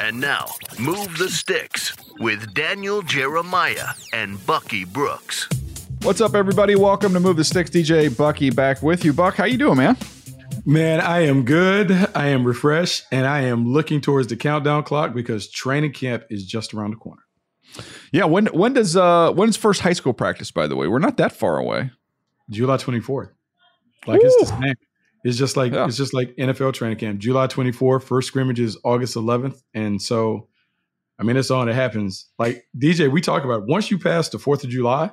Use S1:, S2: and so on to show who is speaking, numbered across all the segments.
S1: And now, Move the Sticks with Daniel Jeremiah and Bucky Brooks.
S2: What's up, everybody? Welcome to Move the Sticks. DJ Bucky back with you. Buck, how you doing, man?
S3: Man, I am good. I am refreshed, and I am looking towards the countdown clock because training camp is just around the corner.
S2: Yeah, when when does uh when's first high school practice? By the way, we're not that far away.
S3: July twenty fourth. Like Ooh. it's the same. It's just like yeah. it's just like NFL training camp. July 24th, first scrimmage is August 11th, and so I mean it's on. It happens. Like DJ, we talk about it. once you pass the Fourth of July.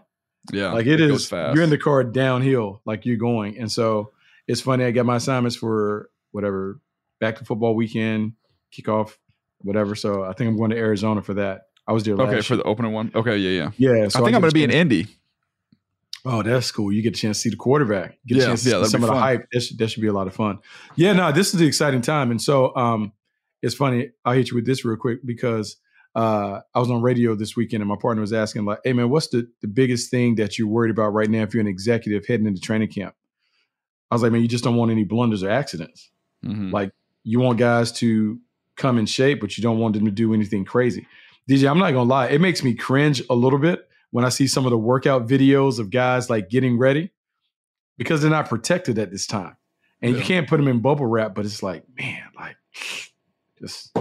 S2: Yeah,
S3: like it, it is. You're in the car downhill, like you're going, and so it's funny. I got my assignments for whatever back to football weekend, kickoff, whatever. So I think I'm going to Arizona for that. I was there.
S2: Okay, for the opening one. Okay, yeah,
S3: yeah, yeah.
S2: So I think I am going to be in Indy.
S3: Oh, that's cool. You get a chance to see the quarterback. Get yeah, a chance to yeah, see some of the hype. That should, that should be a lot of fun. Yeah, no, this is the exciting time. And so um, it's funny. I'll hit you with this real quick because uh, I was on radio this weekend and my partner was asking, like, hey, man, what's the, the biggest thing that you're worried about right now if you're an executive heading into training camp? I was like, man, you just don't want any blunders or accidents. Mm-hmm. Like, you want guys to come in shape, but you don't want them to do anything crazy. DJ, I'm not going to lie. It makes me cringe a little bit when I see some of the workout videos of guys like getting ready because they're not protected at this time. And yeah. you can't put them in bubble wrap, but it's like, man, like just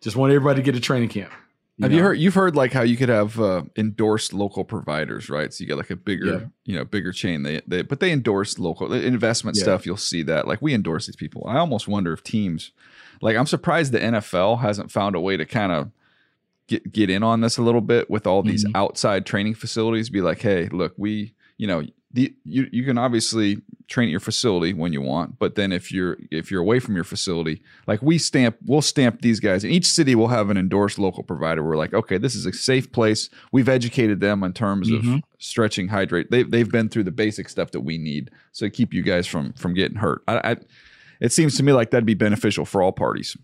S3: just want everybody to get a training camp.
S2: You have know? you heard you've heard like how you could have uh, endorsed local providers, right? So you get like a bigger, yeah. you know, bigger chain. They they but they endorse local investment yeah. stuff. You'll see that. Like we endorse these people. I almost wonder if teams like I'm surprised the NFL hasn't found a way to kind of get get in on this a little bit with all these mm-hmm. outside training facilities. Be like, hey, look, we, you know, the, you you can obviously train at your facility when you want, but then if you're if you're away from your facility, like we stamp, we'll stamp these guys. And each city will have an endorsed local provider. We're like, okay, this is a safe place. We've educated them in terms mm-hmm. of stretching, hydrate. They they've been through the basic stuff that we need, so keep you guys from from getting hurt. I, I it seems to me like that'd be beneficial for all parties.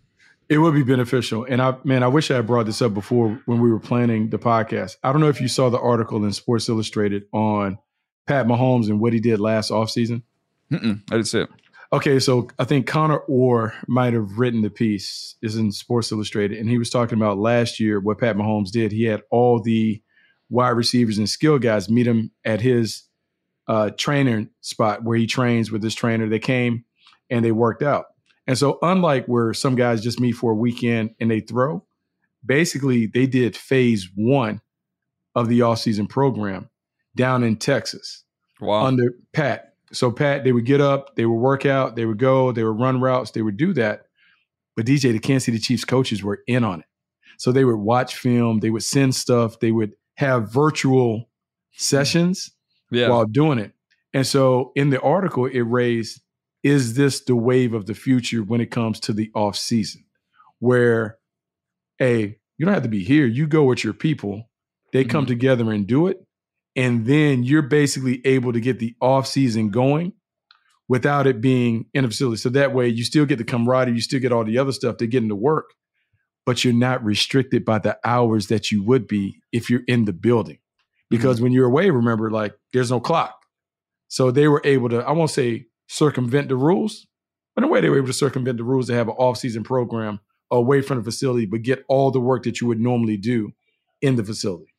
S3: It would be beneficial. And I man, I wish I had brought this up before when we were planning the podcast. I don't know if you saw the article in Sports Illustrated on Pat Mahomes and what he did last offseason.
S2: Mm-mm, I didn't see it.
S3: Okay, so I think Connor Orr might have written the piece, is in Sports Illustrated, and he was talking about last year what Pat Mahomes did. He had all the wide receivers and skill guys meet him at his uh, trainer spot where he trains with his trainer. They came and they worked out. And so, unlike where some guys just meet for a weekend and they throw, basically they did phase one of the offseason program down in Texas
S2: wow.
S3: under Pat. So, Pat, they would get up, they would work out, they would go, they would run routes, they would do that. But DJ, the Kansas City Chiefs coaches were in on it. So, they would watch film, they would send stuff, they would have virtual sessions yeah. while doing it. And so, in the article, it raised is this the wave of the future when it comes to the off season where a you don't have to be here you go with your people they come mm-hmm. together and do it and then you're basically able to get the off season going without it being in a facility so that way you still get the camaraderie you still get all the other stuff to get into work but you're not restricted by the hours that you would be if you're in the building because mm-hmm. when you're away remember like there's no clock so they were able to i won't say circumvent the rules. But in a way, they were able to circumvent the rules to have an off-season program away from the facility, but get all the work that you would normally do in the facility.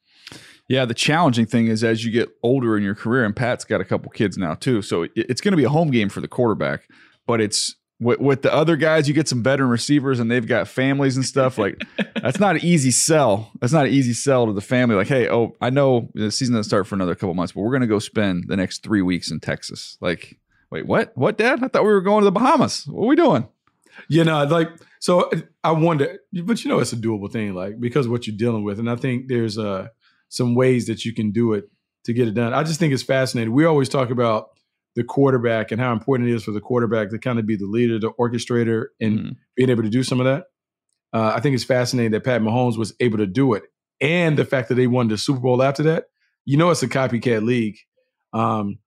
S2: Yeah, the challenging thing is as you get older in your career, and Pat's got a couple kids now too, so it's going to be a home game for the quarterback. But it's with, with, the other guys, you get some veteran receivers, and they've got families and stuff. Like that's not an easy sell. That's not an easy sell to the family. Like, hey, oh, I know the season doesn't start for another couple months, but we're going to go spend the next three weeks in Texas. Like wait, what? What, Dad? I thought we were going to the Bahamas. What are we doing?
S3: You know, like so. I wonder, but you know, it's a doable thing, like because what you're dealing with, and I think there's uh some ways that you can do it to get it done. I just think it's fascinating. We always talk about the quarterback and how important it is for the quarterback to kind of be the leader, the orchestrator, and mm-hmm. being able to do some of that. uh, I think it's fascinating that Pat Mahomes was able to do it, and the fact that they won the Super Bowl after that. You know, it's a copycat league. Um,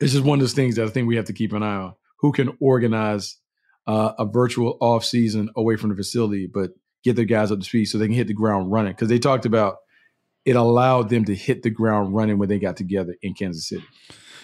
S3: it's just one of those things that I think we have to keep an eye on. Who can organize uh, a virtual off season away from the facility, but get their guys up to speed so they can hit the ground running? Because they talked about it allowed them to hit the ground running when they got together in Kansas City.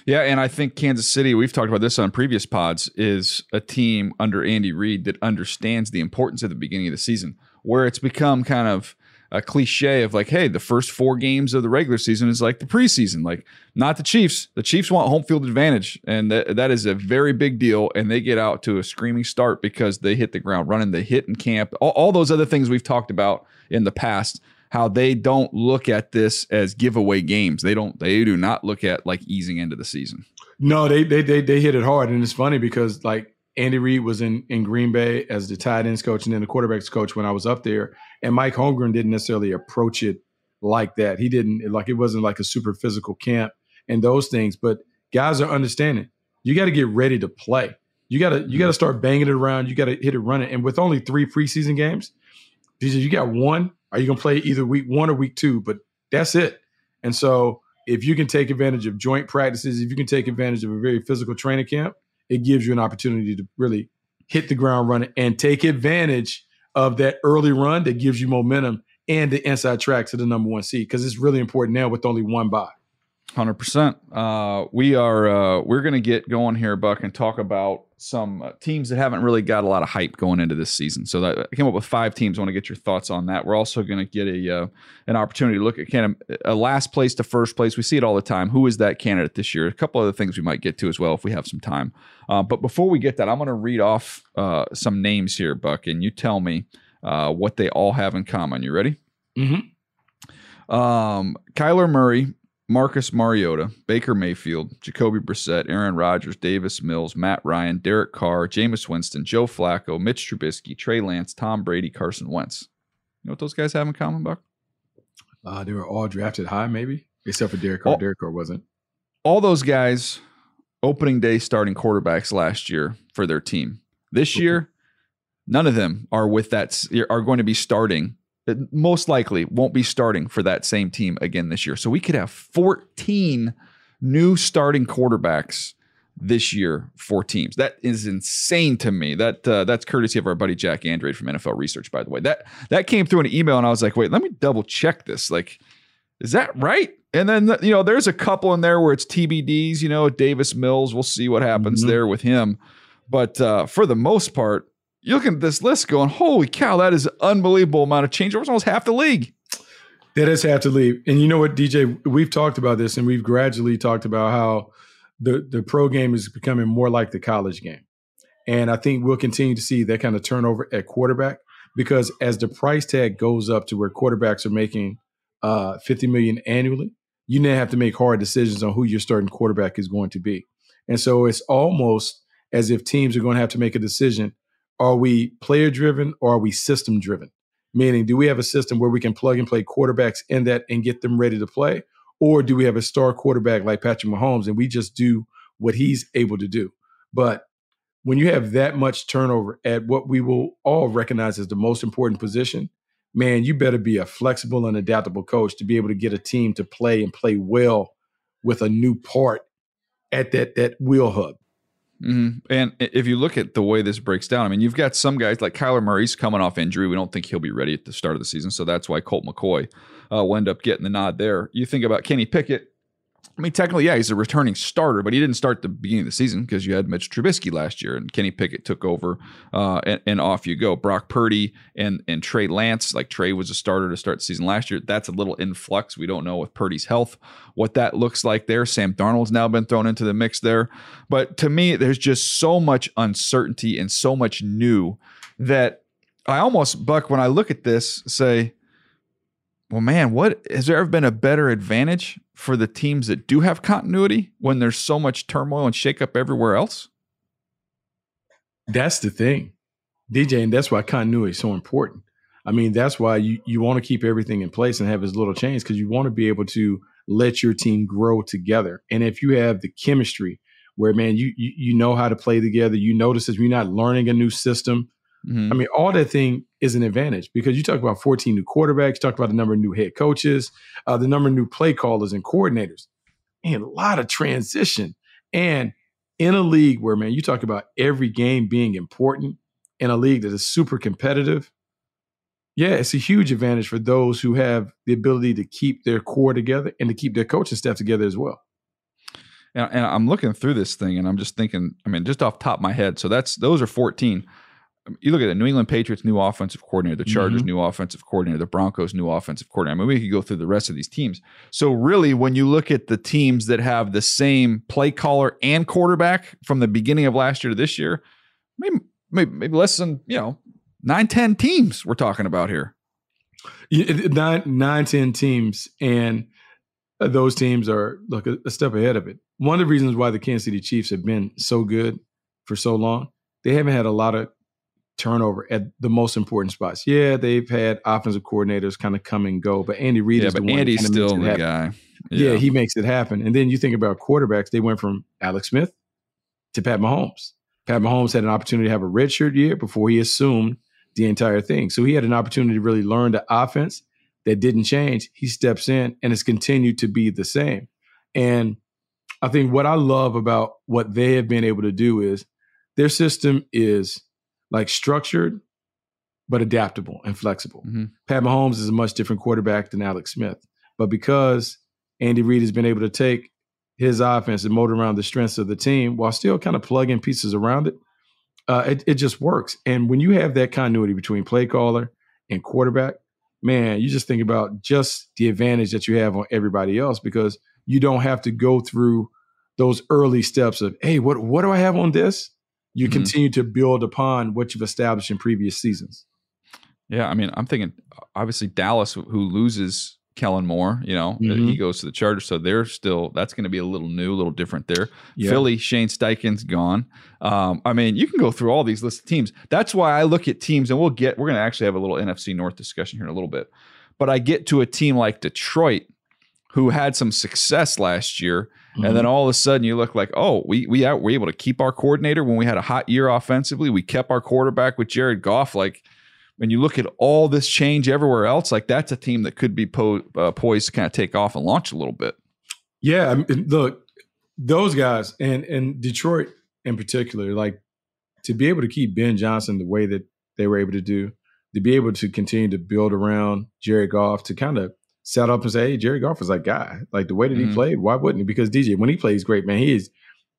S2: Yeah, and I think Kansas City, we've talked about this on previous pods, is a team under Andy Reid that understands the importance at the beginning of the season, where it's become kind of a cliche of like, hey, the first four games of the regular season is like the preseason. Like, not the Chiefs. The Chiefs want home field advantage, and that, that is a very big deal. And they get out to a screaming start because they hit the ground running, they hit in camp, all, all those other things we've talked about in the past how they don't look at this as giveaway games. They don't. They do not look at like easing into the season.
S3: No, they they they, they hit it hard, and it's funny because like Andy Reid was in in Green Bay as the tight ends coach and then the quarterbacks coach when I was up there, and Mike Holmgren didn't necessarily approach it like that. He didn't like it wasn't like a super physical camp and those things. But guys are understanding. You got to get ready to play. You got to you got to mm-hmm. start banging it around. You got to hit it running. And with only three preseason games, you got one are you going to play either week one or week two? But that's it. And so if you can take advantage of joint practices, if you can take advantage of a very physical training camp, it gives you an opportunity to really hit the ground running and take advantage of that early run that gives you momentum and the inside track to the number one seed because it's really important now with only one bye.
S2: Hundred uh, percent. We are uh, we're going to get going here, Buck, and talk about some uh, teams that haven't really got a lot of hype going into this season. So that, I came up with five teams. I want to get your thoughts on that. We're also going to get a uh, an opportunity to look at kind of a last place to first place. We see it all the time. Who is that candidate this year? A couple other things we might get to as well if we have some time. Uh, but before we get that, I'm going to read off uh, some names here, Buck, and you tell me what they all have in common. You ready?
S3: Mm-hmm.
S2: Um, Kyler Murray Marcus Mariota, Baker Mayfield, Jacoby Brissett, Aaron Rodgers, Davis Mills, Matt Ryan, Derek Carr, Jameis Winston, Joe Flacco, Mitch Trubisky, Trey Lance, Tom Brady, Carson Wentz. You know what those guys have in common, Buck?
S3: Uh, they were all drafted high, maybe, except for Derek Carr. All, Derek Carr wasn't.
S2: All those guys, opening day starting quarterbacks last year for their team. This year, none of them are with that are going to be starting most likely won't be starting for that same team again this year. So we could have 14 new starting quarterbacks this year for teams. That is insane to me. That uh, that's courtesy of our buddy Jack Andrade from NFL Research, by the way. That that came through an email, and I was like, wait, let me double check this. Like, is that right? And then you know, there's a couple in there where it's TBDs. You know, Davis Mills. We'll see what happens mm-hmm. there with him. But uh, for the most part, you're looking at this list going, holy cow, that is an unbelievable amount of change. It's almost half the league.
S3: That is half the league. And you know what, DJ, we've talked about this and we've gradually talked about how the, the pro game is becoming more like the college game. And I think we'll continue to see that kind of turnover at quarterback because as the price tag goes up to where quarterbacks are making uh, 50 million annually, you now have to make hard decisions on who your starting quarterback is going to be. And so it's almost as if teams are going to have to make a decision are we player driven or are we system driven? Meaning, do we have a system where we can plug and play quarterbacks in that and get them ready to play? Or do we have a star quarterback like Patrick Mahomes and we just do what he's able to do? But when you have that much turnover at what we will all recognize as the most important position, man, you better be a flexible and adaptable coach to be able to get a team to play and play well with a new part at that that wheel hub.
S2: Mm-hmm. And if you look at the way this breaks down, I mean, you've got some guys like Kyler Murray's coming off injury. We don't think he'll be ready at the start of the season. So that's why Colt McCoy uh, will end up getting the nod there. You think about Kenny Pickett, I mean, technically, yeah, he's a returning starter, but he didn't start the beginning of the season because you had Mitch Trubisky last year and Kenny Pickett took over, uh, and, and, off you go. Brock Purdy and and Trey Lance, like Trey was a starter to start the season last year. That's a little influx. We don't know with Purdy's health what that looks like there. Sam Darnold's now been thrown into the mix there, but to me, there's just so much uncertainty and so much new that I almost buck when I look at this say well, man, what has there ever been a better advantage for the teams that do have continuity when there's so much turmoil and shakeup everywhere else?
S3: That's the thing, DJ, and that's why continuity is so important. I mean, that's why you, you want to keep everything in place and have as little change because you want to be able to let your team grow together. And if you have the chemistry where, man, you you, you know how to play together, you notice that you're not learning a new system. Mm-hmm. I mean, all that thing is an advantage because you talk about 14 new quarterbacks, talk about the number of new head coaches, uh, the number of new play callers and coordinators, and a lot of transition. And in a league where, man, you talk about every game being important, in a league that is super competitive, yeah, it's a huge advantage for those who have the ability to keep their core together and to keep their coaching staff together as well.
S2: And, and I'm looking through this thing and I'm just thinking, I mean, just off top of my head. So that's those are 14 you look at the New England Patriots new offensive coordinator, the Chargers mm-hmm. new offensive coordinator, the Broncos new offensive coordinator. I mean, we could go through the rest of these teams. So really, when you look at the teams that have the same play caller and quarterback from the beginning of last year to this year, maybe maybe, maybe less than you know nine ten teams we're talking about here.
S3: Nine nine ten teams, and those teams are look a, a step ahead of it. One of the reasons why the Kansas City Chiefs have been so good for so long, they haven't had a lot of turnover at the most important spots. Yeah, they've had offensive coordinators kind of come and go, but Andy Reid
S2: yeah,
S3: is
S2: but
S3: the
S2: Andy's still the guy.
S3: Yeah. yeah. he makes it happen. And then you think about quarterbacks; they went from Alex Smith to Pat Mahomes. Pat Mahomes had an opportunity to have a redshirt year before he assumed the entire thing. So he had an opportunity to really learn the offense that didn't change. He steps in and it's continued to be the same. And I think what I love about what they have been able to do is their system is like structured, but adaptable and flexible. Mm-hmm. Pat Mahomes is a much different quarterback than Alex Smith. But because Andy Reid has been able to take his offense and motor around the strengths of the team while still kind of plugging pieces around it, uh, it, it just works. And when you have that continuity between play caller and quarterback, man, you just think about just the advantage that you have on everybody else because you don't have to go through those early steps of, hey, what what do I have on this? You mm-hmm. continue to build upon what you've established in previous seasons.
S2: Yeah, I mean, I'm thinking obviously Dallas, who loses Kellen Moore, you know, mm-hmm. he goes to the Chargers, so they're still that's going to be a little new, a little different there. Yeah. Philly, Shane Steichen's gone. Um, I mean, you can go through all these list of teams. That's why I look at teams, and we'll get we're going to actually have a little NFC North discussion here in a little bit. But I get to a team like Detroit, who had some success last year Mm-hmm. And then all of a sudden you look like, oh, we we were able to keep our coordinator when we had a hot year offensively. We kept our quarterback with Jared Goff. Like when you look at all this change everywhere else, like that's a team that could be po- uh, poised to kind of take off and launch a little bit.
S3: Yeah, I mean, look, those guys and and Detroit in particular, like to be able to keep Ben Johnson the way that they were able to do, to be able to continue to build around Jared Goff, to kind of set up and say, "Hey, Jerry Goff is that guy. Like the way that mm-hmm. he played, why wouldn't he? Because DJ, when he plays great, man, he is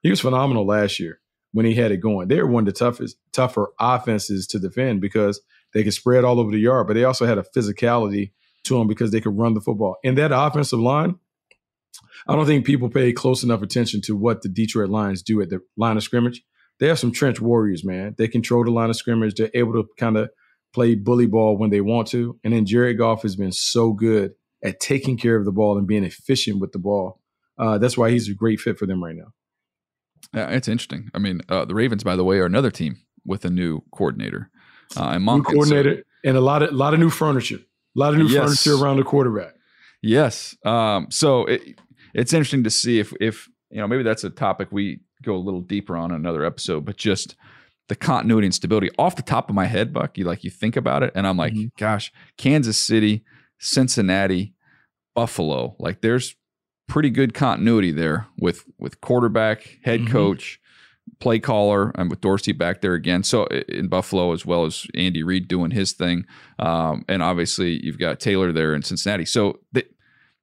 S3: he was phenomenal last year when he had it going. They were one of the toughest, tougher offenses to defend because they could spread all over the yard, but they also had a physicality to them because they could run the football. And that offensive line, I don't think people pay close enough attention to what the Detroit Lions do at the line of scrimmage. They have some trench warriors, man. They control the line of scrimmage. They're able to kind of play bully ball when they want to. And then Jared Goff has been so good at taking care of the ball and being efficient with the ball. Uh, that's why he's a great fit for them right now.
S2: Yeah, it's interesting. I mean, uh, the Ravens, by the way, are another team with a new coordinator. Uh, and
S3: Monken, new coordinator so, and a lot of a lot of new furniture, a lot of new yes. furniture around the quarterback.
S2: Yes. Um, so it, it's interesting to see if if you know maybe that's a topic we go a little deeper on another episode, but just the continuity and stability off the top of my head, Buck. You like you think about it, and I'm like, mm-hmm. gosh, Kansas City, Cincinnati, Buffalo. Like there's pretty good continuity there with with quarterback, head mm-hmm. coach, play caller, and with Dorsey back there again. So in Buffalo as well as Andy Reid doing his thing, um, and obviously you've got Taylor there in Cincinnati. So the,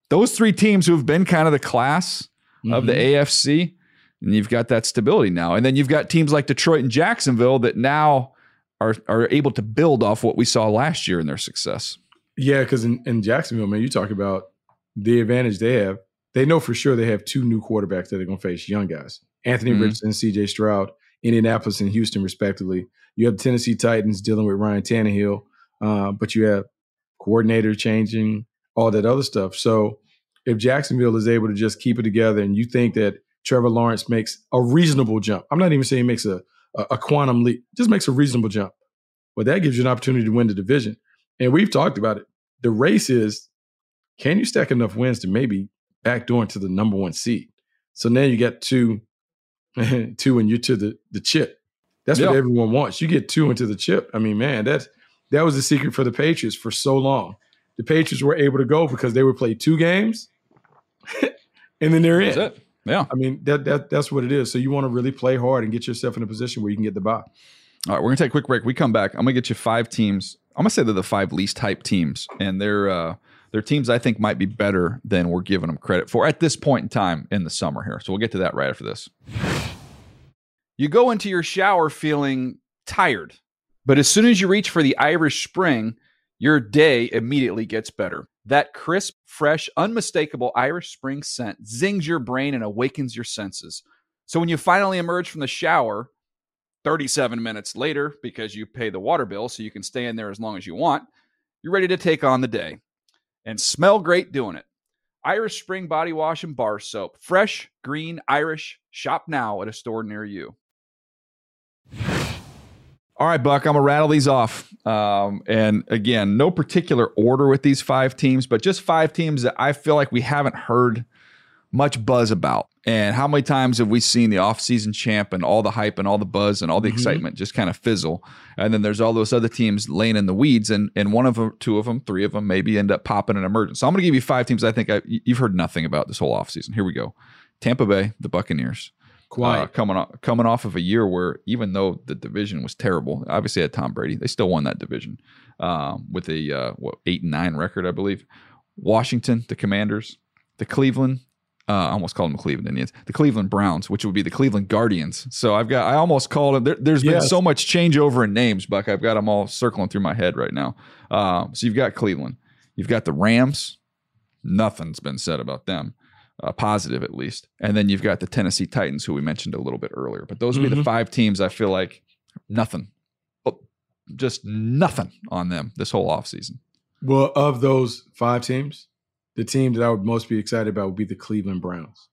S2: those three teams who have been kind of the class mm-hmm. of the mm-hmm. AFC, and you've got that stability now, and then you've got teams like Detroit and Jacksonville that now are are able to build off what we saw last year in their success.
S3: Yeah, because in, in Jacksonville, man, you talk about the advantage they have, they know for sure they have two new quarterbacks that they're going to face, young guys. Anthony mm-hmm. Richardson, CJ Stroud, Indianapolis and Houston, respectively. You have Tennessee Titans dealing with Ryan Tannehill, uh, but you have coordinator changing, all that other stuff. So if Jacksonville is able to just keep it together and you think that Trevor Lawrence makes a reasonable jump, I'm not even saying makes a, a, a quantum leap, just makes a reasonable jump. But that gives you an opportunity to win the division. And we've talked about it. The race is can you stack enough wins to maybe backdoor into the number one seed? So now you get two, two, and you're to the the chip. That's what everyone wants. You get two into the chip. I mean, man, that's that was the secret for the Patriots for so long. The Patriots were able to go because they would play two games, and then they're in. It.
S2: Yeah,
S3: I mean that that that's what it is. So you want to really play hard and get yourself in a position where you can get the bye.
S2: All right, we're gonna take a quick break. We come back. I'm gonna get you five teams. I'm gonna say they're the five least hype teams, and they're uh, they're teams I think might be better than we're giving them credit for at this point in time in the summer here. So we'll get to that right after this. You go into your shower feeling tired, but as soon as you reach for the Irish Spring, your day immediately gets better. That crisp, fresh, unmistakable Irish Spring scent zings your brain and awakens your senses. So when you finally emerge from the shower 37 minutes later, because you pay the water bill so you can stay in there as long as you want, you're ready to take on the day and smell great doing it. Irish Spring Body Wash and Bar Soap. Fresh, green, Irish. Shop now at a store near you. All right, Buck, I'm going to rattle these off. Um, and again, no particular order with these five teams, but just five teams that I feel like we haven't heard much buzz about. And how many times have we seen the offseason champ and all the hype and all the buzz and all the mm-hmm. excitement just kind of fizzle? And then there's all those other teams laying in the weeds, and and one of them, two of them, three of them maybe end up popping an emergence. So I'm going to give you five teams I think I, you've heard nothing about this whole offseason. Here we go Tampa Bay, the Buccaneers.
S3: Quiet. Uh,
S2: coming off coming off of a year where even though the division was terrible, obviously had Tom Brady, they still won that division um, with a uh, what eight and nine record, I believe. Washington, the Commanders, the Cleveland, uh, I almost called them the Cleveland Indians, the Cleveland Browns, which would be the Cleveland Guardians. So I've got, I almost called them. There, has yes. been so much changeover in names, Buck. I've got them all circling through my head right now. Uh, so you've got Cleveland, you've got the Rams. Nothing's been said about them, uh, positive at least. And then you've got the Tennessee Titans, who we mentioned a little bit earlier. But those would mm-hmm. be the mm-hmm. five teams I feel like nothing, just nothing on them this whole offseason.
S3: Well, of those five teams, the team that I would most be excited about would be the Cleveland Browns.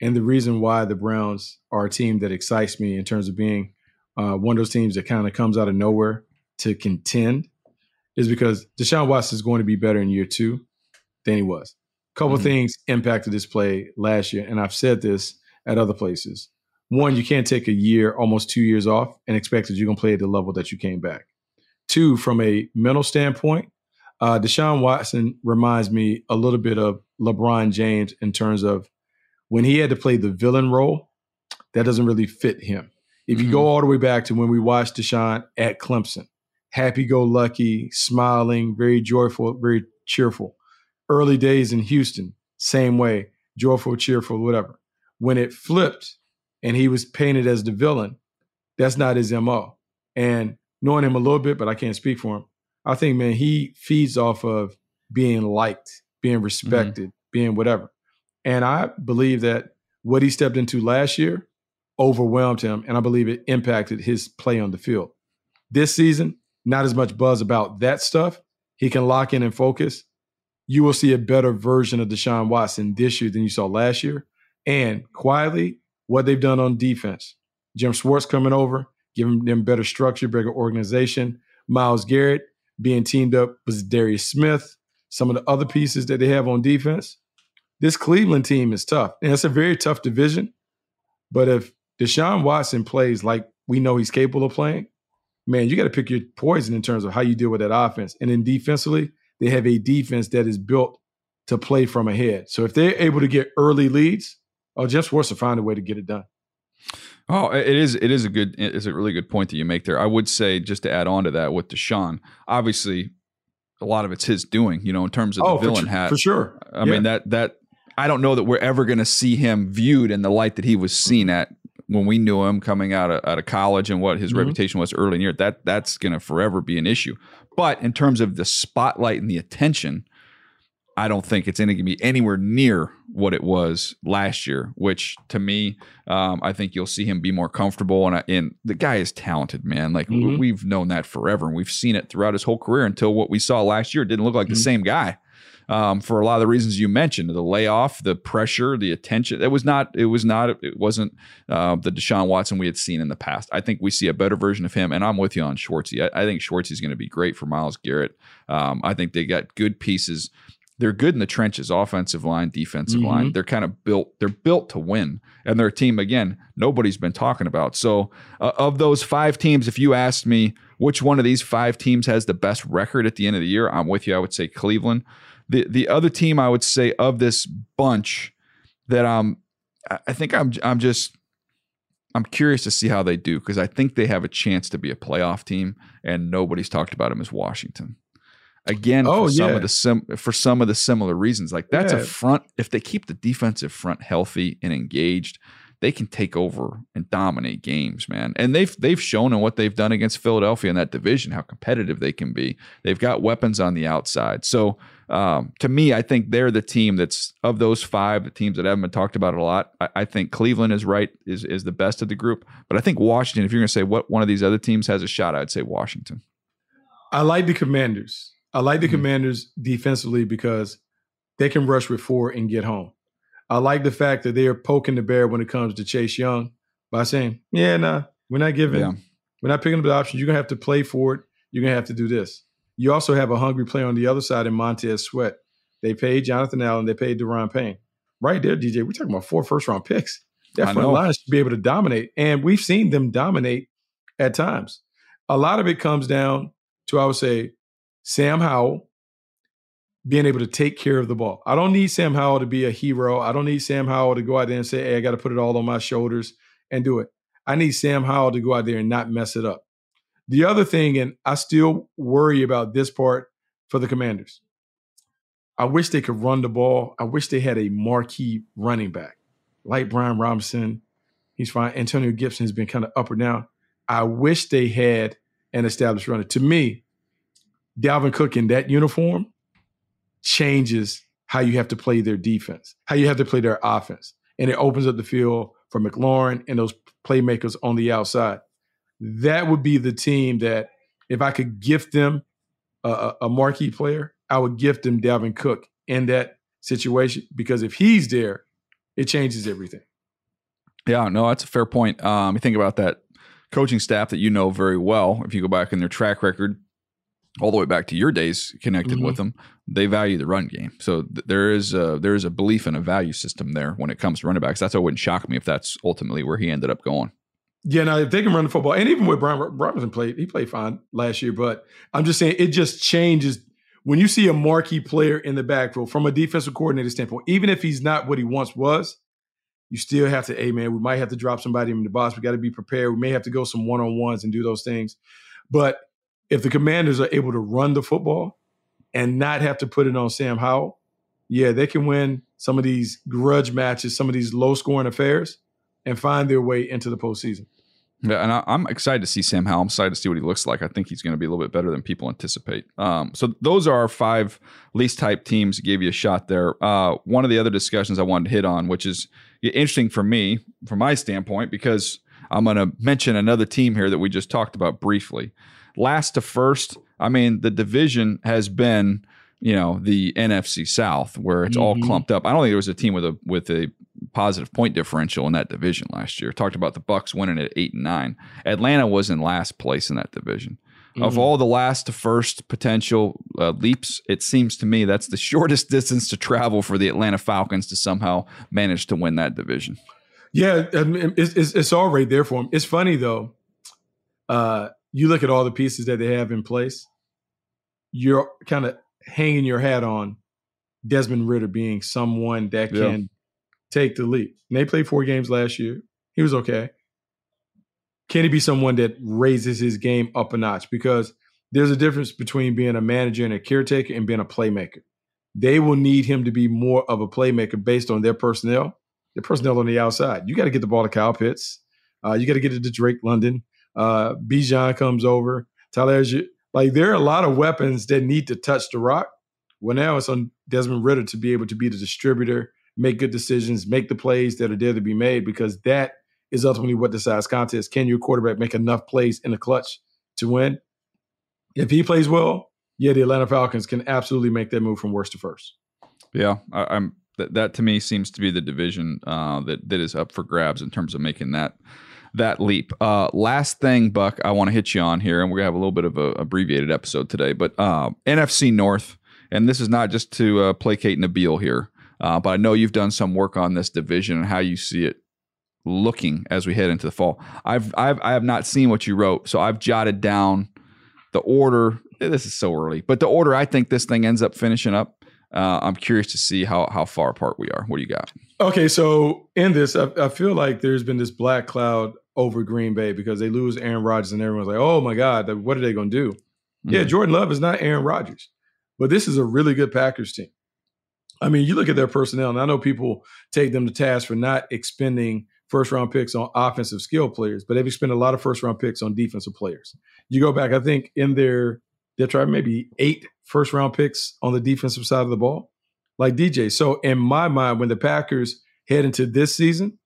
S3: And the reason why the Browns are a team that excites me in terms of being uh, one of those teams that kind of comes out of nowhere to contend is because Deshaun Watson is going to be better in year two than he was. A couple mm-hmm. things impacted this play last year, and I've said this at other places. One, you can't take a year, almost two years off, and expect that you're going to play at the level that you came back. Two, from a mental standpoint, uh, Deshaun Watson reminds me a little bit of LeBron James in terms of when he had to play the villain role, that doesn't really fit him. If you mm-hmm. go all the way back to when we watched Deshaun at Clemson, happy go lucky, smiling, very joyful, very cheerful. Early days in Houston, same way, joyful, cheerful, whatever. When it flipped and he was painted as the villain, that's not his MO. And knowing him a little bit, but I can't speak for him, I think, man, he feeds off of being liked, being mm-hmm. respected, mm-hmm. being whatever. And I believe that what he stepped into last year overwhelmed him, and I believe it impacted his play on the field. This season, not as much buzz about that stuff. He can lock in and focus. You will see a better version of Deshaun Watson this year than you saw last year. And quietly, what they've done on defense. Jim Schwartz coming over, giving them better structure, better organization. Myles Garrett being teamed up with Darius Smith, some of the other pieces that they have on defense. This Cleveland team is tough. And it's a very tough division. But if Deshaun Watson plays like we know he's capable of playing, man, you got to pick your poison in terms of how you deal with that offense. And then defensively, they have a defense that is built to play from ahead. So if they're able to get early leads, oh, Jeff Schwartz will find a way to get it done.
S2: Oh, it is. It is a good. It's a really good point that you make there. I would say just to add on to that with Deshaun, obviously, a lot of it's his doing. You know, in terms of oh, the villain
S3: for,
S2: hat,
S3: for sure.
S2: I yeah. mean that that I don't know that we're ever going to see him viewed in the light that he was seen at when we knew him coming out of, out of college and what his mm-hmm. reputation was early in the year. That that's going to forever be an issue. But in terms of the spotlight and the attention, I don't think it's going to be anywhere near what it was last year. Which to me, um, I think you'll see him be more comfortable. And, and the guy is talented, man. Like mm-hmm. we've known that forever, and we've seen it throughout his whole career. Until what we saw last year didn't look like mm-hmm. the same guy. Um, for a lot of the reasons you mentioned, the layoff, the pressure, the attention. It was not. It was not. It wasn't uh, the Deshaun Watson we had seen in the past. I think we see a better version of him, and I'm with you on Schwartzy. I, I think Schwartzy is going to be great for Myles Garrett. Um, I think they got good pieces they're good in the trenches, offensive line, defensive mm-hmm. line. They're kind of built. They're built to win, and their team again. Nobody's been talking about. So, uh, of those five teams, if you asked me which one of these five teams has the best record at the end of the year, I'm with you. I would say Cleveland. The the other team I would say of this bunch that I'm I think I'm I'm just I'm curious to see how they do because I think they have a chance to be a playoff team, and nobody's talked about them as Washington. Again, oh, for some yeah. of the sim, for some of the similar reasons, like that's yeah. a front. If they keep the defensive front healthy and engaged, they can take over and dominate games, man. And they've they've shown in what they've done against Philadelphia in that division how competitive they can be. They've got weapons on the outside. So um, to me, I think they're the team that's of those five, the teams that haven't been talked about a lot. I, I think Cleveland is right is is the best of the group, but I think Washington. If you're going to say what one of these other teams has a shot, I'd say Washington.
S3: I like the Commanders. I like the mm-hmm. Commanders defensively because they can rush with four and get home. I like the fact that they are poking the bear when it comes to Chase Young by saying, "Yeah, nah, we're not giving, yeah. we're not picking up the options. You're gonna have to play for it. You're gonna have to do this." You also have a hungry player on the other side in Montez Sweat. They paid Jonathan Allen. They paid Da'Ron Payne. Right there, DJ. We're talking about four first round picks. That front line should be able to dominate, and we've seen them dominate at times. A lot of it comes down to, I would say, Sam Howell being able to take care of the ball. I don't need Sam Howell to be a hero. I don't need Sam Howell to go out there and say, hey, I got to put it all on my shoulders and do it. I need Sam Howell to go out there and not mess it up. The other thing, and I still worry about this part for the commanders. I wish they could run the ball. I wish they had a marquee running back like Brian Robinson. He's fine. Antonio Gibson has been kind of up or down. I wish they had an established runner. To me, Dalvin Cook in that uniform changes how you have to play their defense, how you have to play their offense. And it opens up the field for McLaurin and those playmakers on the outside. That would be the team that, if I could gift them a, a marquee player, I would gift them Dalvin Cook in that situation because if he's there, it changes everything.
S2: Yeah, no, that's a fair point. Um, you think about that coaching staff that you know very well. If you go back in their track record, all the way back to your days connected mm-hmm. with them, they value the run game. So th- there is a, there is a belief in a value system there when it comes to running backs. That's what wouldn't shock me if that's ultimately where he ended up going.
S3: Yeah, now if they can run the football, and even with Brian Robinson played, he played fine last year. But I'm just saying, it just changes when you see a marquee player in the backfield from a defensive coordinator standpoint. Even if he's not what he once was, you still have to, hey man, we might have to drop somebody in the box. We got to be prepared. We may have to go some one on ones and do those things. But if the commanders are able to run the football and not have to put it on Sam Howell, yeah, they can win some of these grudge matches, some of these low scoring affairs, and find their way into the postseason.
S2: Yeah, and I, am excited to see Sam Howell. I'm excited to see what he looks like. I think he's going to be a little bit better than people anticipate. Um, so those are our five least type teams. Gave you a shot there. Uh, one of the other discussions I wanted to hit on, which is interesting for me, from my standpoint, because I'm going to mention another team here that we just talked about briefly last to first. I mean, the division has been, you know, the NFC South where it's mm-hmm. all clumped up. I don't think there was a team with a with a positive point differential in that division last year. Talked about the Bucks winning at eight and nine. Atlanta was in last place in that division. Mm-hmm. Of all the last to first potential uh, leaps, it seems to me that's the shortest distance to travel for the Atlanta Falcons to somehow manage to win that division.
S3: Yeah, it's, it's, it's all right there for them. It's funny though. Uh, you look at all the pieces that they have in place, you're kind of hanging your hat on Desmond Ridder being someone that yeah. can take the lead. And they played four games last year. He was okay. Can he be someone that raises his game up a notch? Because there's a difference between being a manager and a caretaker and being a playmaker. They will need him to be more of a playmaker based on their personnel, their personnel on the outside. You got to get the ball to Kyle Pitts. Uh, you got to get it to Drake London. Uh, Bijan comes over. Tyler, like there are a lot of weapons that need to touch the rock. Well, now it's on Desmond Ridder to be able to be the distributor, make good decisions, make the plays that are there to be made, because that is ultimately what decides contest. Can your quarterback make enough plays in the clutch to win? If he plays well, yeah, the Atlanta Falcons can absolutely make that move from worst to first.
S2: Yeah, I, am that, that to me seems to be the division uh, that that is up for grabs in terms of making that that leap. Uh, last thing, Buck, I want to hit you on here, and we're gonna have a little bit of a abbreviated episode today. But uh, NFC North, and this is not just to uh, placate Nabil here, uh, but I know you've done some work on this division and how you see it looking as we head into the fall. I've I've I have not seen what you wrote, so I've jotted down the order. Eh, this is so early, but the order I think this thing ends up finishing up. Uh, I'm curious to see how how far apart we are. What do you got?
S3: Okay, so in this, I, I feel like there's been this black cloud over Green Bay because they lose Aaron Rodgers, and everyone's like, "Oh my God, what are they going to do?" Mm-hmm. Yeah, Jordan Love is not Aaron Rodgers, but this is a really good Packers team. I mean, you look at their personnel, and I know people take them to task for not expending first round picks on offensive skill players, but they've expended a lot of first round picks on defensive players. You go back, I think in their they tried maybe eight first round picks on the defensive side of the ball, like DJ. So in my mind, when the Packers head into this season,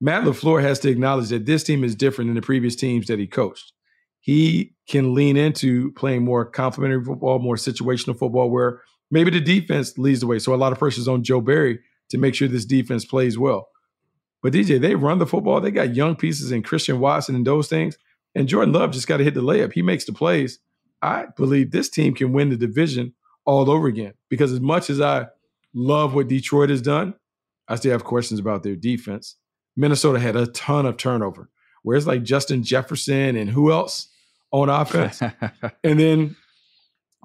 S3: Matt LaFleur has to acknowledge that this team is different than the previous teams that he coached. He can lean into playing more complementary football, more situational football, where maybe the defense leads the way. So a lot of pressure is on Joe Barry to make sure this defense plays well. But DJ, they run the football. They got young pieces in Christian Watson and those things. And Jordan Love just got to hit the layup. He makes the plays. I believe this team can win the division all over again. Because as much as I love what Detroit has done, I still have questions about their defense. Minnesota had a ton of turnover. Where's like Justin Jefferson and who else on offense? and then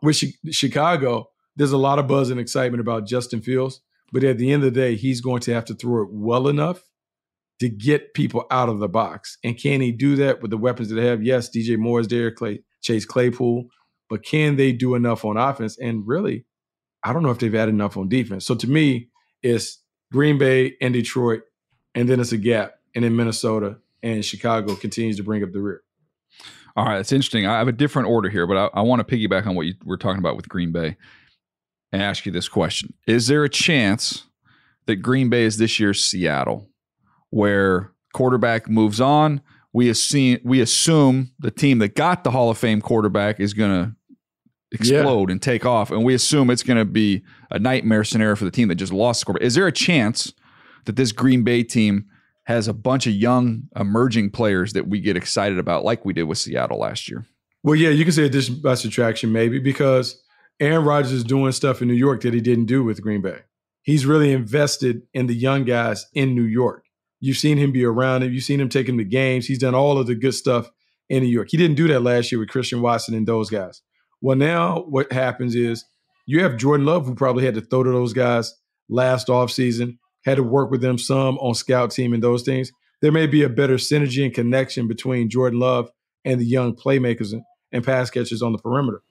S3: with Chicago, there's a lot of buzz and excitement about Justin Fields. But at the end of the day, he's going to have to throw it well enough to get people out of the box. And can he do that with the weapons that they have? Yes, DJ Moore is there, Clay, Chase Claypool, but can they do enough on offense? And really, I don't know if they've had enough on defense. So to me, it's Green Bay and Detroit, and then it's a gap, and then Minnesota and Chicago continues to bring up the rear.
S2: All right, it's interesting. I have a different order here, but I, I want to piggyback on what you were talking about with Green Bay and ask you this question: Is there a chance that Green Bay is this year's Seattle? where quarterback moves on. We assume we assume the team that got the Hall of Fame quarterback is going to explode yeah. and take off, and we assume it's going to be a nightmare scenario for the team that just lost the quarterback. Is there a chance that this Green Bay team has a bunch of young emerging players that we get excited about, like we did with Seattle last year?
S3: Well, yeah, you can say addition by subtraction, maybe because Aaron Rodgers is doing stuff in New York that he didn't do with Green Bay. He's really invested in the young guys in New York. You've seen him be around him. You've seen him take him to games. He's done all of the good stuff in New York. He didn't do that last year with Christian Watson and those guys. Well, now what happens is you have Jordan Love, who probably had to throw to those guys last offseason, had to work with them some on scout team and those things. There may be a better synergy and connection between Jordan Love and the young playmakers and pass catchers on the perimeter.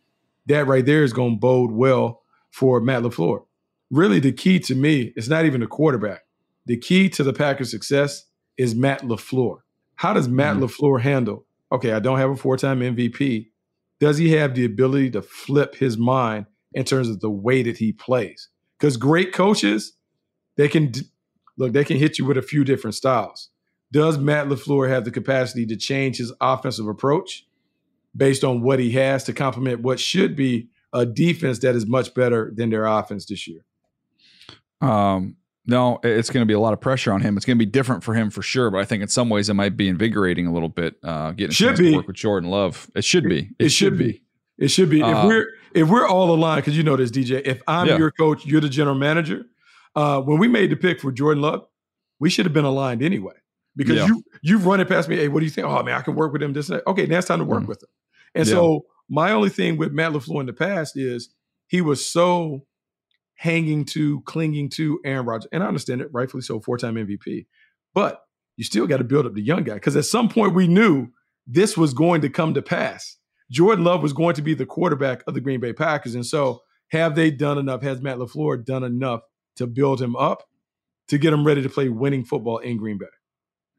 S3: That right there is going to bode well for Matt LaFleur. Really, the key to me is not even the quarterback. The key to the Packers' success is Matt LaFleur. How does Matt mm-hmm. LaFleur handle? Okay, I don't have a four-time MVP. Does he have the ability to flip his mind in terms of the way that he plays? Because great coaches, they can look, they can hit you with a few different styles. Does Matt LaFleur have the capacity to change his offensive approach based on what he has to complement what should be a defense that is much better than their offense this year?
S2: Um, no, it's going to be a lot of pressure on him. It's going to be different for him for sure, but I think in some ways it might be invigorating a little bit. Uh, getting should be. to work with Jordan Love, it should be.
S3: It, it should, be. be. It should be. Uh, if we're if we're all aligned, because you know this, DJ. If I'm yeah. your coach, you're the general manager. Uh, when we made the pick for Jordan Love, we should have been aligned anyway. Because yeah. you you've run it past me. Hey, what do you think? Oh man, I can work with him. This okay. Now it's time to work mm. with him. And yeah. so my only thing with Matt LaFleur in the past is he was so hanging to, clinging to Aaron Rodgers. And I understand it, rightfully so, four time MVP. But you still got to build up the young guy because at some point we knew this was going to come to pass. Jordan Love was going to be the quarterback of the Green Bay Packers. And so, have they done enough? Has Matt LaFleur done enough to build him up to get him ready to play winning football in Green Bay?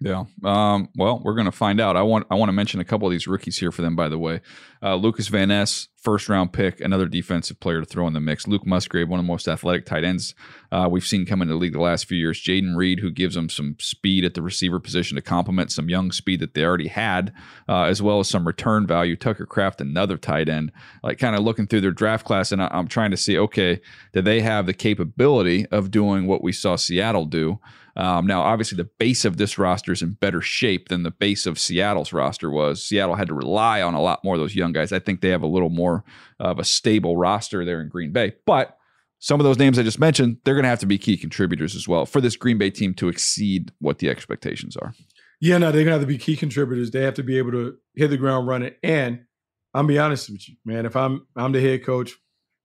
S2: Yeah. Um, well, we're going to find out. I want I want to mention a couple of these rookies here for them. By the way, uh, Lukas Van Ness, first round pick, another defensive player to throw in the mix. Luke Musgrave, one of the most athletic tight ends uh, we've seen come into the league the last few years. Jayden Reed, who gives them some speed at the receiver position to complement some young speed that they already had, uh, as well as some return value. Tucker Kraft, another tight end. Like kind of looking through their draft class, and I, I'm trying to see, okay, do they have the capability of doing what we saw Seattle do? Um, now, obviously, the base of this roster is in better shape than the base of Seattle's roster was. Seattle had to rely on a lot more of those young guys. I think they have a little more of a stable roster there in Green Bay. But some of those names I just mentioned, they're going to have to be key contributors as well for this Green Bay team to exceed what the expectations are.
S3: Yeah, no, they're going to have to be key contributors. They have to be able to hit the ground running. And I'm be honest with you, man. If I'm I'm the head coach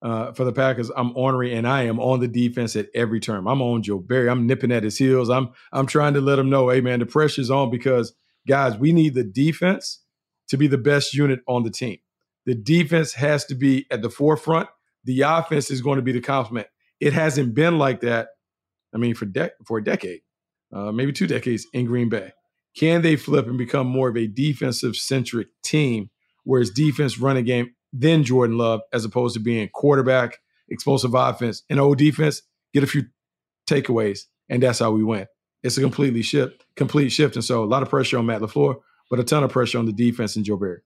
S3: uh, for the Packers, I'm ornery and I am on the defense at every term. I'm on Joe Barry. I'm nipping at his heels. I'm I'm trying to let him know, hey man, the pressure's on because guys, we need the defense to be the best unit on the team. The defense has to be at the forefront. The offense is going to be the complement. It hasn't been like that. I mean, for de- for a decade, uh, maybe two decades in Green Bay. Can they flip and become more of a defensive centric team, whereas defense running game then Jordan Love, as opposed to being quarterback, explosive offense, and old defense, get a few takeaways, and that's how we win. It's a completely shift, complete shift, and so a lot of pressure on Matt LaFleur, but a ton of pressure on the defense and Joe Barry.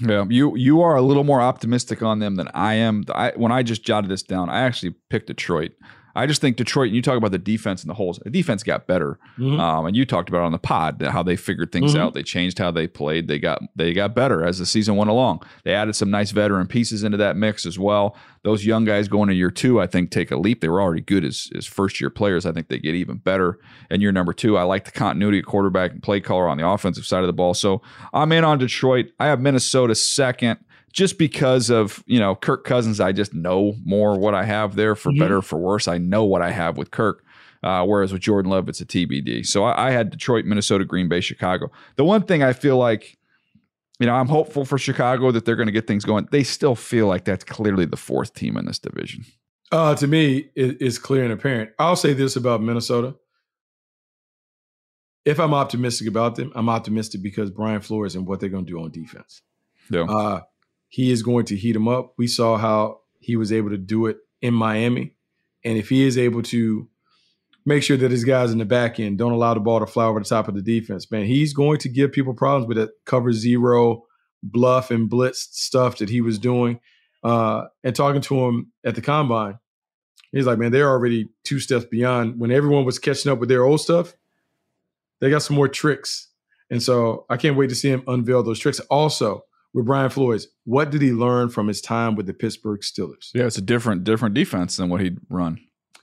S2: Yeah, you you are a little more optimistic on them than I am. I, when I just jotted this down, I actually picked Detroit. I just think Detroit, and you talk about the defense and the holes, the defense got better. Mm-hmm. Um, and you talked about on the pod how they figured things mm-hmm. out. They changed how they played. They got they got better as the season went along. They added some nice veteran pieces into that mix as well. Those young guys going to year two, I think, take a leap. They were already good as, as first year players. I think they get even better. And year number two, I like the continuity of quarterback and play caller on the offensive side of the ball. So I'm in on Detroit. I have Minnesota second just because of you know Kirk Cousins, I just know more what I have there for mm-hmm. better for worse. I know what I have with Kirk. Uh, whereas with Jordan Love, it's a TBD. So I, I, had Detroit, Minnesota, Green Bay, Chicago. The one thing I feel like, you know, I'm hopeful for Chicago that they're going to get things going. They still feel like that's clearly the fourth team in this division.
S3: Uh, to me, it, it's clear and apparent. I'll say this about Minnesota. If I'm optimistic about them, I'm optimistic because Brian Flores and what they're going to do on defense. Yeah. Uh, he is going to heat him up. We saw how he was able to do it in Miami. And if he is able to make sure that his guys in the back end don't allow the ball to fly over the top of the defense, man, he's going to give people problems with that cover zero, bluff, and blitz stuff that he was doing. Uh, and talking to him at the combine, he's like, man, they're already two steps beyond. When everyone was catching up with their old stuff, they got some more tricks. And so I can't wait to see him unveil those tricks. Also, with Brian Flores, what did he learn from his time with the Pittsburgh Steelers?
S2: Yeah, it's a different different defense than what he'd run.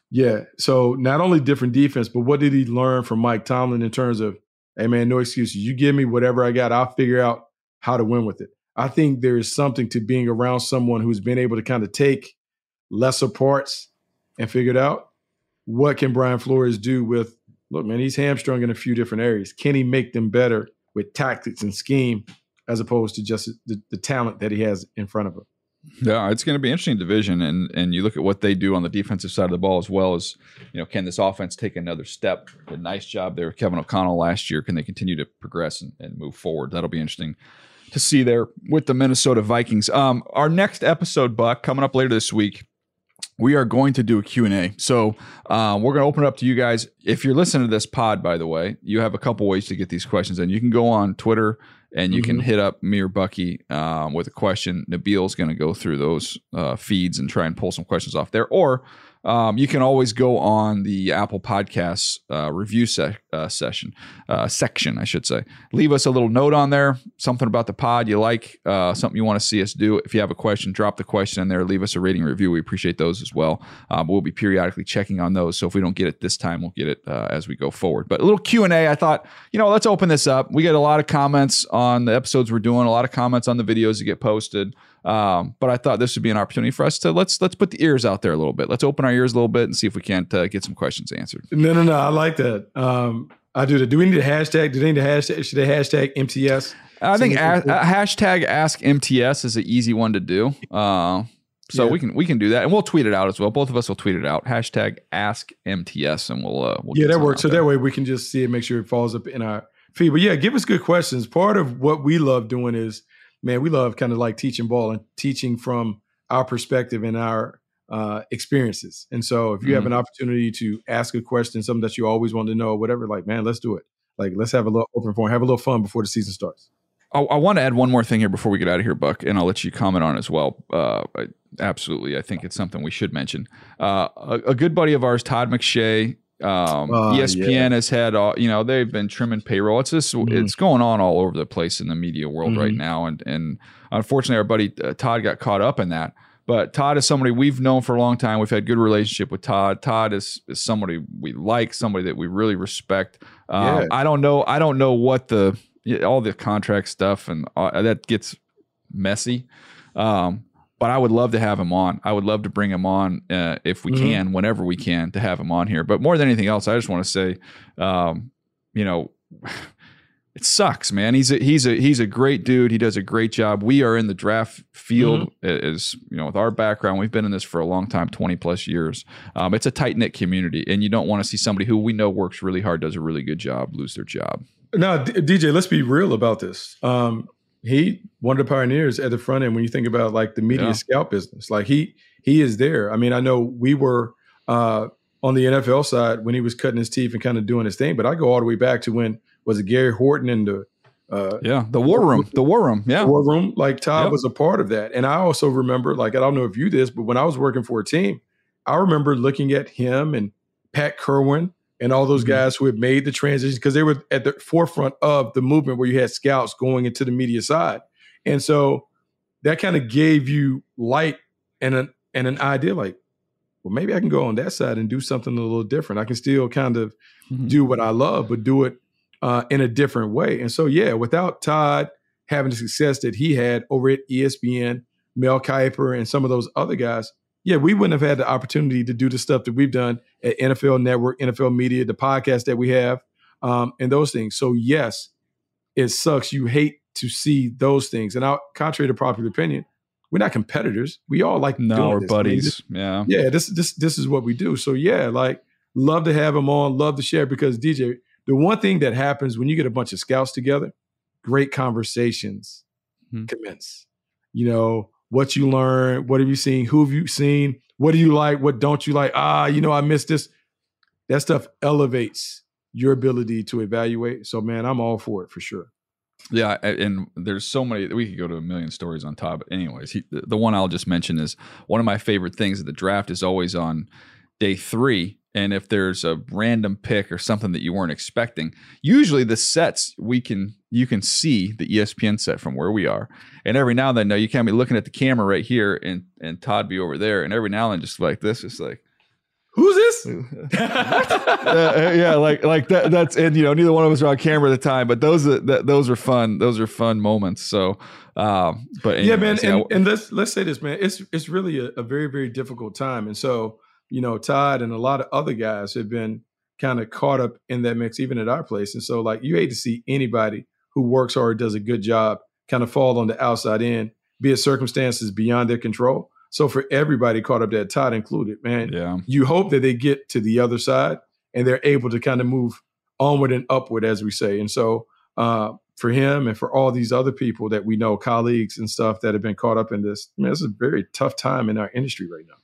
S3: Yeah. So not only different defense, but what did he learn from Mike Tomlin in terms of, hey man, no excuses. You give me whatever I got, I'll figure out how to win with it. I think there is something to being around someone who's been able to kind of take lesser parts and figure it out. What can Brian Flores do with look, man, he's hamstrung in a few different areas. Can he make them better with tactics and scheme as opposed to just the, the talent that he has in front of him.
S2: Yeah, it's going to be interesting division, and and you look at what they do on the defensive side of the ball as well as you know, can this offense take another step? A nice job there Kevin O'Connell last year. Can they continue to progress and, and move forward? That'll be interesting to see there with the Minnesota Vikings. Um, our next episode, Buck, coming up later this week we are going to do a q&a so um, we're going to open it up to you guys if you're listening to this pod by the way you have a couple ways to get these questions and you can go on twitter and you mm-hmm. can hit up me or Bucky um, with a question. Nabil's going to go through those uh, feeds and try and pull some questions off there. Or um, you can always go on the Apple Podcasts uh, review se- uh, session uh, section, I should say. Leave us a little note on there, something about the pod you like, uh, something you want to see us do. If you have a question, drop the question in there. Leave us a rating review. We appreciate those as well. Um, we'll be periodically checking on those. So if we don't get it this time, we'll get it uh, as we go forward. But a little Q and A. I thought, you know, let's open this up. We get a lot of comments on the episodes we're doing, a lot of comments on the videos that get posted. Um, but I thought this would be an opportunity for us to let's let's put the ears out there a little bit. Let's open our ears a little bit and see if we can't uh, get some questions answered.
S3: No, no, no. I like that. Um, I do that. Do we need a hashtag? Do they need a hashtag? Should they hashtag MTS?
S2: I think a, hashtag Ask MTS is an easy one to do. Uh, so yeah. we can we can do that, and we'll tweet it out as well. Both of us will tweet it out. Hashtag Ask MTS, and we'll uh, we'll
S3: yeah, that works. So there. that way we can just see it, make sure it falls up in our feed. But yeah, give us good questions. Part of what we love doing is man, we love kind of like teaching ball and teaching from our perspective and our uh, experiences. And so if you mm-hmm. have an opportunity to ask a question, something that you always want to know, whatever, like, man, let's do it. Like, let's have a little open forum, have a little fun before the season starts.
S2: I, I want to add one more thing here before we get out of here, Buck, and I'll let you comment on as well. Uh, I, absolutely, I think it's something we should mention. Uh, a, a, good buddy of ours, Todd McShay, um, uh, ESPN yeah. has had, all, you know, they've been trimming payroll. It's just, mm-hmm. it's going on all over the place in the media world mm-hmm. right now, and and unfortunately, our buddy uh, Todd got caught up in that. But Todd is somebody we've known for a long time. We've had good relationship with Todd. Todd is, is somebody we like, somebody that we really respect. Um, yeah. I don't know. I don't know what the all the contract stuff and uh, that gets messy. Um, but I would love to have him on. I would love to bring him on uh, if we
S3: Mhm.
S2: can, whenever we can, to have him on here. But more than anything else, I just want to say, um, you know, it sucks, man. He's a he's a he's a great dude. He does a great job. We are in the draft field as you know, with our background, we've been in this for a long time, twenty plus years. Um, it's a tight knit community, and you don't want to see somebody who we know works really hard, does a really good job, lose their job.
S3: Now, D- DJ, let's be real about this. Um, he one of the pioneers at the front end when you think about like the media
S2: Yeah.
S3: scout business. Like he he is there. I mean, I know we were uh, on the NFL side when he was cutting his teeth and kind of doing his thing, but I go all the way back to when was it Gary Horton and the uh,
S2: Yeah, the war room, the war room. Yeah,
S3: war room. Like Todd
S2: Yep.
S3: was a part of that. And I also remember, like, I don't know if you this, but when I was working for a team, I remember looking at him and Pat Kirwan and all those
S2: Mhm.
S3: guys who had made the transition because they were at the forefront of the movement where you had scouts going into the media side. And so that kind of gave you light and an and an idea like, well, maybe I can go on that side and do something a little different. I can still kind of
S2: Mhm.
S3: do what I love, but do it uh, in a different way. And so, yeah, without Todd having the success that he had over at ESPN, Mel Kiper, and some of those other guys, yeah, we wouldn't have had the opportunity to do the stuff that we've done at NFL Network, NFL Media, the podcast that we have, um, and those things. So, yes, it sucks. You hate to see those things. And out, contrary to popular opinion, we're not competitors. We all like
S2: no, we're.
S3: I mean,
S2: buddies. Yeah,
S3: yeah, this this this is what we do. So yeah, like love to have him on, love to share because DJ, the one thing that happens when you get a bunch of scouts together, great conversations
S2: Hmm.
S3: commence. You know, what you learn, what have you seen, who have you seen, what do you like, what don't you like? Ah, you know, I missed this. That stuff elevates your ability to evaluate. So man, I'm all for it for sure.
S2: Yeah, and there's so many. We could go to a million stories on top. But anyways, he, the the one I'll just mention is one of my favorite things at the draft is always on day three. And if there's a random pick or something that you weren't expecting, usually the sets we can you can see the ESPN set from where we are. And every now and then, no, you can't be looking at the camera right here and and Todd be over there. And every now and then, just like this, it's like
S3: Who's this?
S2: uh, yeah, like like that. That's and you know neither one of us are on camera at the time, but those are that, those are fun. Those are fun moments. So, um, but
S3: yeah, man,
S2: anyways, yeah,
S3: and, and let's let's say this, man. It's it's really a, a very very difficult time, and so you know, Todd and a lot of other guys have been kind of caught up in that mix, even at our place, and so like you hate to see anybody who works hard, does a good job, kind of fall on the outside end, be it circumstances beyond their control. So for everybody caught up there, Todd included, man,
S2: yeah,
S3: you hope that they get to the other side and they're able to kind of move onward and upward, as we say. And so uh, for him and for all these other people that we know, colleagues and stuff that have been caught up in this, man, it's a very tough time in our industry right now.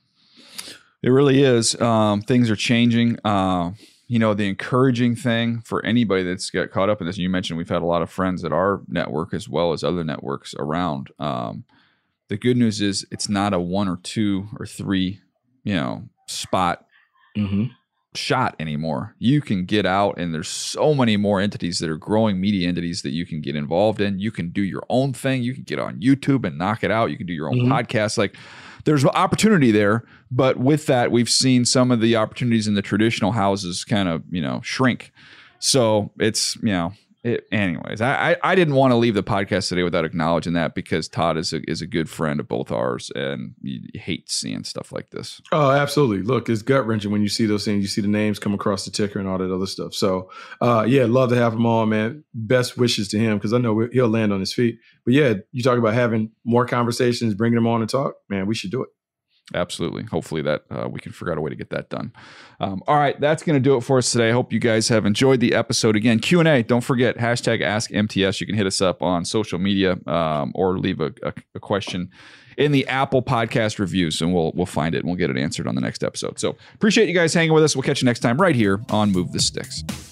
S2: It really is. Um, things are changing. Uh, you know, the encouraging thing for anybody that's got caught up in this. You mentioned we've had a lot of friends at our network as well as other networks around. Um, the good news is it's not a one or two or three, you know, spot
S3: Mm-hmm.
S2: Shot anymore. You can get out, and there's so many more entities that are growing media entities that you can get involved in. You can do your own thing. You can get on YouTube and knock it out. You can do your own
S3: Mhm.
S2: podcast. Like there's opportunity there, but with that, we've seen some of the opportunities in the traditional houses kind of you know shrink. So it's you know. It, anyways, I, I I didn't want to leave the podcast today without acknowledging that because Todd is a is a good friend of both ours, and you, you hate seeing stuff like this.
S3: Oh, absolutely. Look, it's gut wrenching when you see those things. You see the names come across the ticker and all that other stuff. So, uh, yeah, love to have him on, man. Best wishes to him because I know he'll land on his feet. But yeah, you talk about having more conversations, bringing him on and talk, man. We should do it.
S2: Absolutely. Hopefully that uh, we can figure out a way to get that done. Um, all right, that's going to do it for us today. I hope you guys have enjoyed the episode. Again, Q and A. Don't forget hashtag Ask MTS. You can hit us up on social media um, or leave a, a, a question in the Apple Podcast reviews, and we'll we'll find it and we'll get it answered on the next episode. So appreciate you guys hanging with us. We'll catch you next time right here on Move the Sticks.